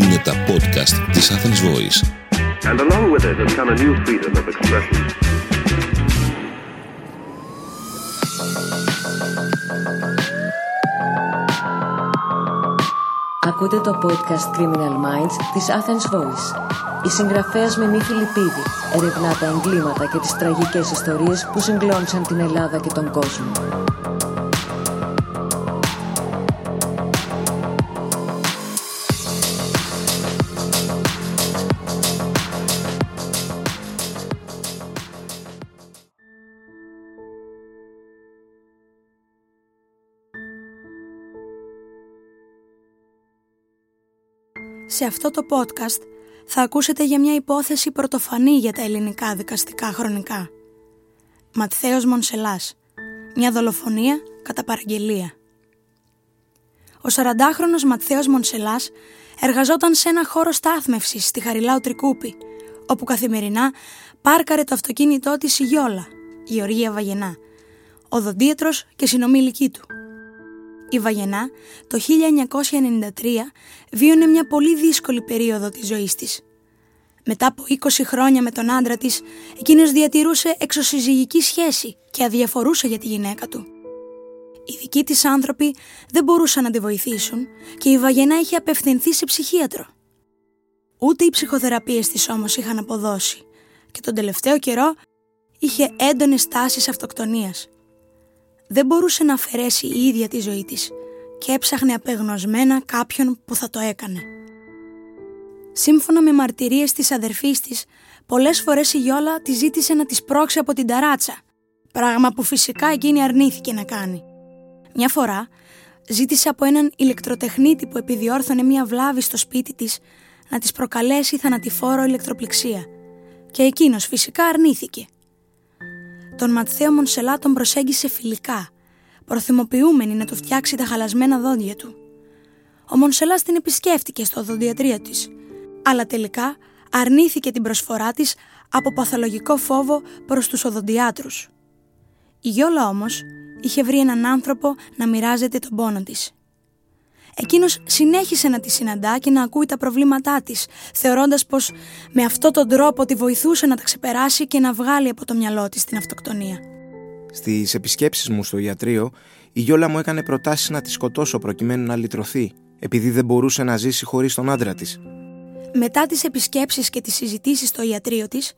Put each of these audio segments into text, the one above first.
Είναι τα podcast της Athens Voice. And along with it has come a new freedom of expression. Ακούτε το podcast Criminal Minds της Athens Voice. Η συγγραφέας Μενή Φιλιππίδη ερευνά τα εγκλήματα και τις τραγικές ιστορίες που συγκλώνησαν την Ελλάδα και τον κόσμο. Σε αυτό το podcast θα ακούσετε για μια υπόθεση πρωτοφανή για τα ελληνικά δικαστικά χρονικά. Ματθαίος Μονσελάς. Μια δολοφονία κατά παραγγελία. Ο 40χρονος Ματθαίος Μονσελάς εργαζόταν σε ένα χώρο στάθμευσης στη Χαριλάου Τρικούπη, όπου καθημερινά πάρκαρε το αυτοκίνητό της η Γιόλα, Γεωργία Βαγενά, οδοντίατρος και συνομιλική του. Η Βαγενά το 1993 βίωνε μια πολύ δύσκολη περίοδο της ζωής της. Μετά από 20 χρόνια με τον άντρα της, εκείνος διατηρούσε εξωσυζυγική σχέση και αδιαφορούσε για τη γυναίκα του. Οι δικοί της άνθρωποι δεν μπορούσαν να τη βοηθήσουν και η Βαγενά είχε απευθυνθεί σε ψυχίατρο. Ούτε οι ψυχοθεραπείες της όμως είχαν αποδώσει και τον τελευταίο καιρό είχε έντονες τάσεις αυτοκτονίας δεν μπορούσε να αφαιρέσει η ίδια τη ζωή της και έψαχνε απεγνωσμένα κάποιον που θα το έκανε. Σύμφωνα με μαρτυρίες της αδερφής της, πολλές φορές η Γιόλα τη ζήτησε να της πρόξει από την ταράτσα, πράγμα που φυσικά εκείνη αρνήθηκε να κάνει. Μια φορά ζήτησε από έναν ηλεκτροτεχνίτη που επιδιόρθωνε μια βλάβη στο σπίτι της να της προκαλέσει θανατηφόρο ηλεκτροπληξία και εκείνος φυσικά αρνήθηκε – τον Ματθαίο Μονσελά τον προσέγγισε φιλικά, προθυμοποιούμενη να του φτιάξει τα χαλασμένα δόντια του. Ο Μονσελά την επισκέφτηκε στο οδοντιατρία της, αλλά τελικά αρνήθηκε την προσφορά της από παθολογικό φόβο προς τους οδοντιάτρους. Η Γιόλα όμως είχε βρει έναν άνθρωπο να μοιράζεται τον πόνο της. Εκείνος συνέχισε να τη συναντά και να ακούει τα προβλήματά της, θεωρώντας πως με αυτόν τον τρόπο τη βοηθούσε να τα ξεπεράσει και να βγάλει από το μυαλό της την αυτοκτονία. Στις επισκέψεις μου στο ιατρείο, η Γιόλα μου έκανε προτάσεις να τη σκοτώσω προκειμένου να λυτρωθεί, επειδή δεν μπορούσε να ζήσει χωρίς τον άντρα της. Μετά τις επισκέψεις και τις συζητήσεις στο ιατρείο της,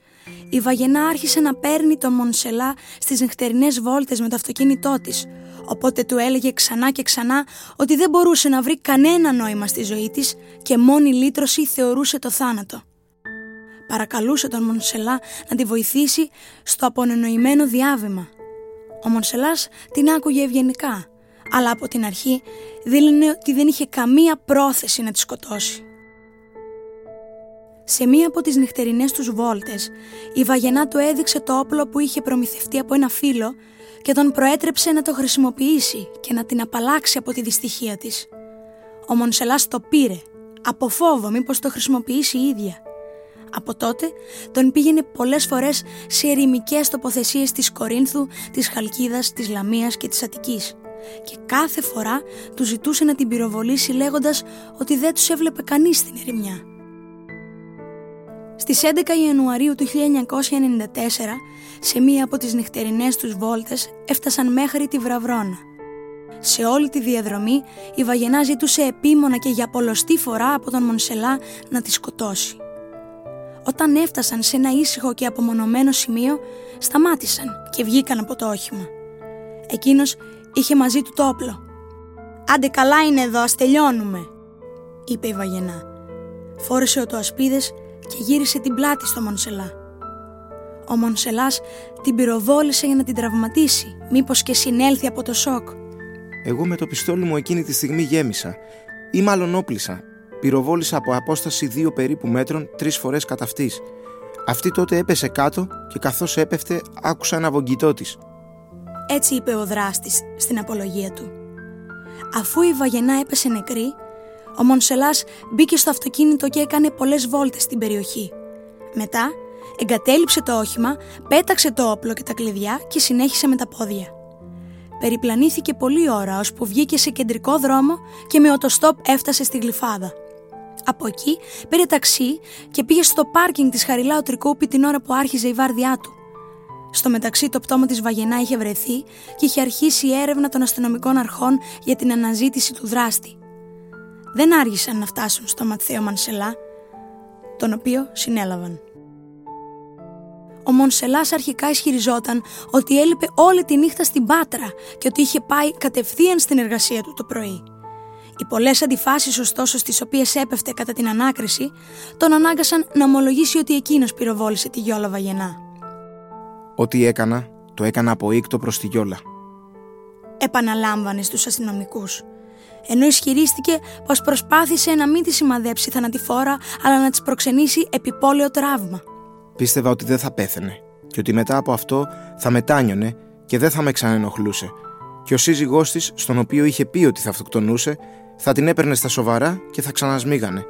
η Βαγενά άρχισε να παίρνει τον Μονσελά στις νυχτερινές βόλτες με το αυτοκίνητό της, οπότε του έλεγε ξανά και ξανά ότι δεν μπορούσε να βρει κανένα νόημα στη ζωή της και μόνη λύτρωση θεωρούσε το θάνατο. Παρακαλούσε τον Μονσελά να τη βοηθήσει στο απονενοημένο διάβημα. Ο Μονσελάς την άκουγε ευγενικά, αλλά από την αρχή δήλωνε ότι δεν είχε καμία πρόθεση να τη σκοτώσει. Σε μία από τις νυχτερινές τους βόλτες, η Βαγενά του έδειξε το όπλο που είχε προμηθευτεί από ένα φίλο και τον προέτρεψε να το χρησιμοποιήσει και να την απαλλάξει από τη δυστυχία της. Ο Μονσελάς το πήρε, από φόβο μήπως το χρησιμοποιήσει η ίδια. Από τότε τον πήγαινε πολλές φορές σε ερημικές τοποθεσίες της Κορίνθου, της Χαλκίδας, της Λαμίας και της Αττικής και κάθε φορά του ζητούσε να την πυροβολήσει λέγοντας ότι δεν τους έβλεπε κανείς στην ερημιά. Στις 11 Ιανουαρίου του 1994, σε μία από τις νυχτερινές τους βόλτες, έφτασαν μέχρι τη Βραβρώνα. Σε όλη τη διαδρομή, η Βαγενά ζητούσε επίμονα και για πολλωστή φορά από τον Μονσελά να τη σκοτώσει. Όταν έφτασαν σε ένα ήσυχο και απομονωμένο σημείο, σταμάτησαν και βγήκαν από το όχημα. Εκείνος είχε μαζί του το όπλο. «Άντε καλά είναι εδώ, ας τελειώνουμε», είπε η Βαγενά. Φόρεσε ο ασπίδες και γύρισε την πλάτη στο Μονσελά. Ο Μονσελάς την πυροβόλησε για να την τραυματίσει, μήπως και συνέλθει από το σοκ. Εγώ με το πιστόλι μου εκείνη τη στιγμή γέμισα ή μάλλον όπλησα. Πυροβόλησα από απόσταση δύο περίπου μέτρων τρεις φορές κατά αυτής. Αυτή τότε έπεσε κάτω και καθώς έπεφτε άκουσα ένα βογγητό της. Έτσι είπε ο δράστης στην απολογία του. Αφού η Βαγενά έπεσε νεκρή, ο Μονσελάς μπήκε στο αυτοκίνητο και έκανε πολλές βόλτες στην περιοχή. Μετά εγκατέλειψε το όχημα, πέταξε το όπλο και τα κλειδιά και συνέχισε με τα πόδια. Περιπλανήθηκε πολλή ώρα ώσπου βγήκε σε κεντρικό δρόμο και με οτοστόπ έφτασε στη γλυφάδα. Από εκεί πήρε ταξί και πήγε στο πάρκινγκ της Χαριλάου Τρικούπη την ώρα που άρχιζε η βάρδιά του. Στο μεταξύ το πτώμα της Βαγενά είχε βρεθεί και είχε αρχίσει η έρευνα των αστυνομικών αρχών για την αναζήτηση του δράστη. Δεν άργησαν να φτάσουν στο Ματθαίο Μανσελά, τον οποίο συνέλαβαν. Ο Μονσελάς αρχικά ισχυριζόταν ότι έλειπε όλη τη νύχτα στην Πάτρα και ότι είχε πάει κατευθείαν στην εργασία του το πρωί. Οι πολλές αντιφάσεις ωστόσο στις οποίες έπεφτε κατά την ανάκριση τον ανάγκασαν να ομολογήσει ότι εκείνος πυροβόλησε τη Γιόλα Βαγενά. Ό,τι έκανα, το έκανα από ήκτο προς τη Γιόλα. Επαναλάμβανε στους αστυνομικούς. Ενώ ισχυρίστηκε πως προσπάθησε να μην τη σημαδέψει θανατηφόρα αλλά να της προξενήσει επιπόλαιο τραύμα. Πίστευα ότι δεν θα πέθαινε και ότι μετά από αυτό θα μετάνιωνε και δεν θα με ξανενοχλούσε και ο σύζυγός της, στον οποίο είχε πει ότι θα αυτοκτονούσε, θα την έπαιρνε στα σοβαρά και θα ξανασμίγανε.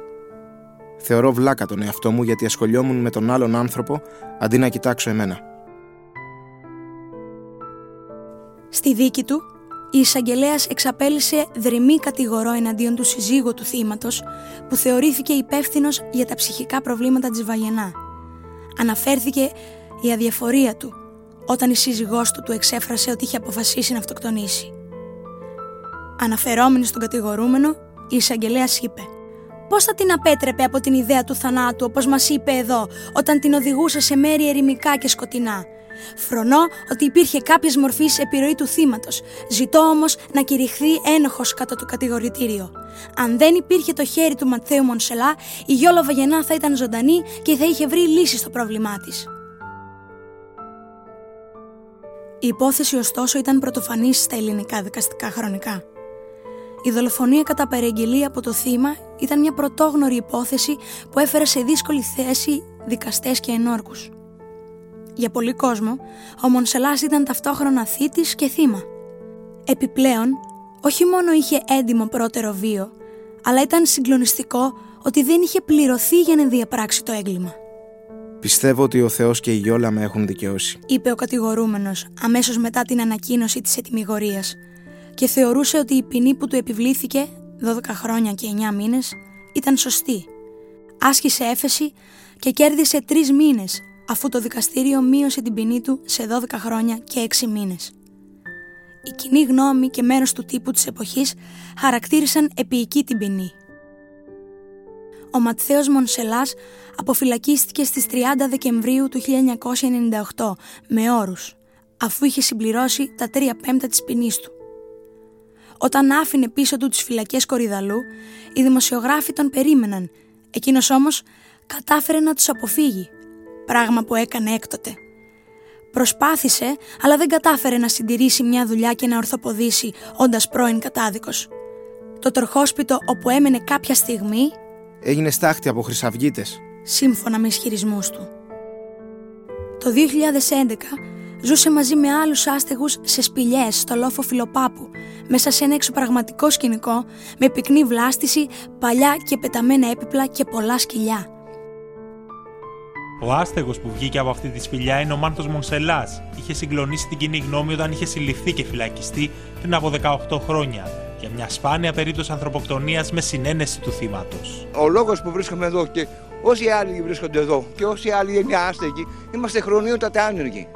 Θεωρώ βλάκα τον εαυτό μου γιατί ασχολιόμουν με τον άλλον άνθρωπο αντί να κοιτάξω εμένα. Στη δίκη του, η εισαγγελέας εξαπέλυσε δρυμή κατηγορό εναντίον του συζύγου του θύματος, που θεωρήθηκε υπεύθυνος για τα ψυχικά προβλήματα της Βαγενά. Αναφέρθηκε η αδιαφορία του όταν η σύζυγός του του εξέφρασε ότι είχε αποφασίσει να αυτοκτονήσει. Αναφερόμενη στον κατηγορούμενο, η εισαγγελέας είπε Πώς θα την απέτρεπε από την ιδέα του θανάτου, όπως μας είπε εδώ, όταν την οδηγούσε σε μέρη ερημικά και σκοτεινά; Φρονώ ότι υπήρχε κάποια μορφής επιρροή του θύματος. Ζητώ όμως να κηρυχθεί ένοχος κατά το κατηγορητήριο. Αν δεν υπήρχε το χέρι του Ματθαίου Μονσελά, η Γιόλα Βαγενά θα ήταν ζωντανή και θα είχε βρει λύση στο πρόβλημά της. Η υπόθεση ωστόσο ήταν πρωτοφανής στα ελληνικά δικαστικά χρονικά. Η δολοφονία κατά παρεγγελία από το θύμα ήταν μια πρωτόγνωρη υπόθεση που έφερε σε δύσκολη θέση δικαστές και ενόρκους. Για πολύ κόσμο, ο Μονσελάς ήταν ταυτόχρονα θήτης και θύμα. Επιπλέον, όχι μόνο είχε έντιμο πρώτερο βίο, αλλά ήταν συγκλονιστικό ότι δεν είχε πληρωθεί για να διαπράξει το έγκλημα. Πιστεύω ότι ο Θεός και η Γιόλα με έχουν δικαιώσει. Είπε ο κατηγορούμενος αμέσως μετά την ανακοίνωση της ετοιμιγορίας και θεωρούσε ότι η ποινή που του επιβλήθηκε 12 χρόνια και 9 μήνες ήταν σωστή. Άσκησε έφεση και κέρδισε 3 μήνες αφού το δικαστήριο μείωσε την ποινή του σε 12 χρόνια και 6 μήνες. Η κοινή γνώμη και μέρος του τύπου της εποχής χαρακτήρισαν επίοικη την ποινή. Ο Ματθαίος Μονσελάς αποφυλακίστηκε στις 30 Δεκεμβρίου του 1998 με όρους, αφού είχε συμπληρώσει τα τρία πέμπτα της ποινής του. Όταν άφηνε πίσω του τις φυλακές Κορυδαλού, οι δημοσιογράφοι τον περίμεναν, εκείνος όμως κατάφερε να τους αποφύγει, πράγμα που έκανε έκτοτε. Προσπάθησε, αλλά δεν κατάφερε να συντηρήσει μια δουλειά και να ορθοποδήσει όντας πρώην κατάδικος. Το τροχόσπιτο όπου έμενε κάποια στιγμή έγινε στάχτη από χρυσαυγίτες. Σύμφωνα με ισχυρισμούς του. Το 2011 ζούσε μαζί με άλλους άστεγους σε σπηλιές στο λόφο Φιλοπάπου, μέσα σε ένα εξωπραγματικό σκηνικό με πυκνή βλάστηση, παλιά και πεταμένα έπιπλα και πολλά σκυλιά. Ο άστεγος που βγήκε από αυτή τη σπηλιά είναι ο Μάνθο Μονσελάς. Είχε συγκλονίσει την κοινή γνώμη όταν είχε συλληφθεί και φυλακιστεί πριν από 18 χρόνια για μια σπάνια περίπτωση ανθρωποκτονίας με συνένεση του θύματος. Ο λόγος που βρίσκομαι εδώ και όσοι άλλοι βρίσκονται εδώ και όσοι άλλοι είναι άστεγοι, είμαστε χρονιότατα άνεργοι.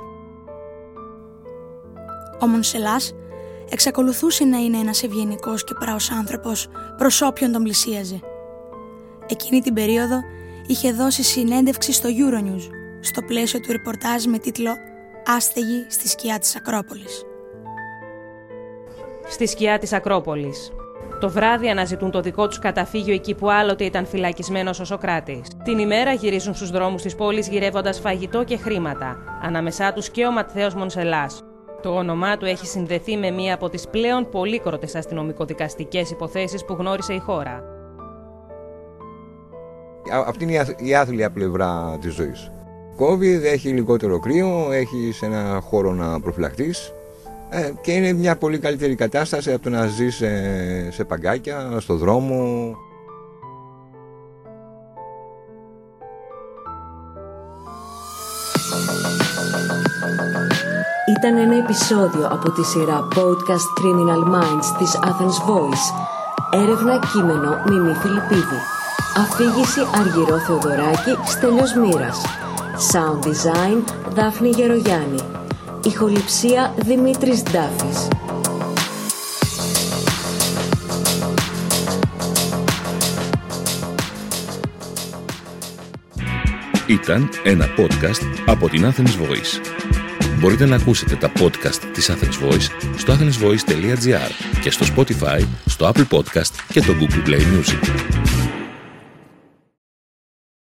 Ο Μονσελάς εξακολουθούσε να είναι ένας ευγενικός και πράος άνθρωπος προς όποιον τον πλησίαζε. Εκείνη την περίοδο είχε δώσει συνέντευξη στο Euronews στο πλαίσιο του ρεπορτάζ με τίτλο «Άστεγοι στη σκιά της Ακρόπολης» στη σκιά της Ακρόπολης. Το βράδυ αναζητούν το δικό τους καταφύγιο εκεί που άλλοτε ήταν φυλακισμένος ο Σοκράτης. Την ημέρα γυρίζουν στους δρόμους της πόλης γυρεύοντας φαγητό και χρήματα. Ανάμεσά τους και ο Ματθαίος Μονσελάς. Το όνομά του έχει συνδεθεί με μία από τις πλέον πολύκροτες αστυνομικοδικαστικές υποθέσεις που γνώρισε η χώρα. Αυτή είναι η άθλια πλευρά της ζωής. COVID έχει λιγότερο κρύο, έχει ένα χώρο να προφυλαχτείς, ε, και είναι μια πολύ καλύτερη κατάσταση από το να ζεις σε, σε παγκάκια, στο δρόμο. Ήταν ένα επεισόδιο από τη σειρά Podcast Criminal Minds της Athens Voice. Έρευνα κείμενο Μιμή Φιλιππίδη. Αφήγηση Αργυρό Θεοδωράκη, Στέλιος Μοίρας. Sound Design Δάφνη Γερογιάννη. Ηχοληψία Δημήτρης Ντάφης. Ήταν ένα podcast από την Athens Voice. Μπορείτε να ακούσετε τα podcast της Athens Voice στο athensvoice.gr και στο Spotify, στο Apple Podcast και το Google Play Music.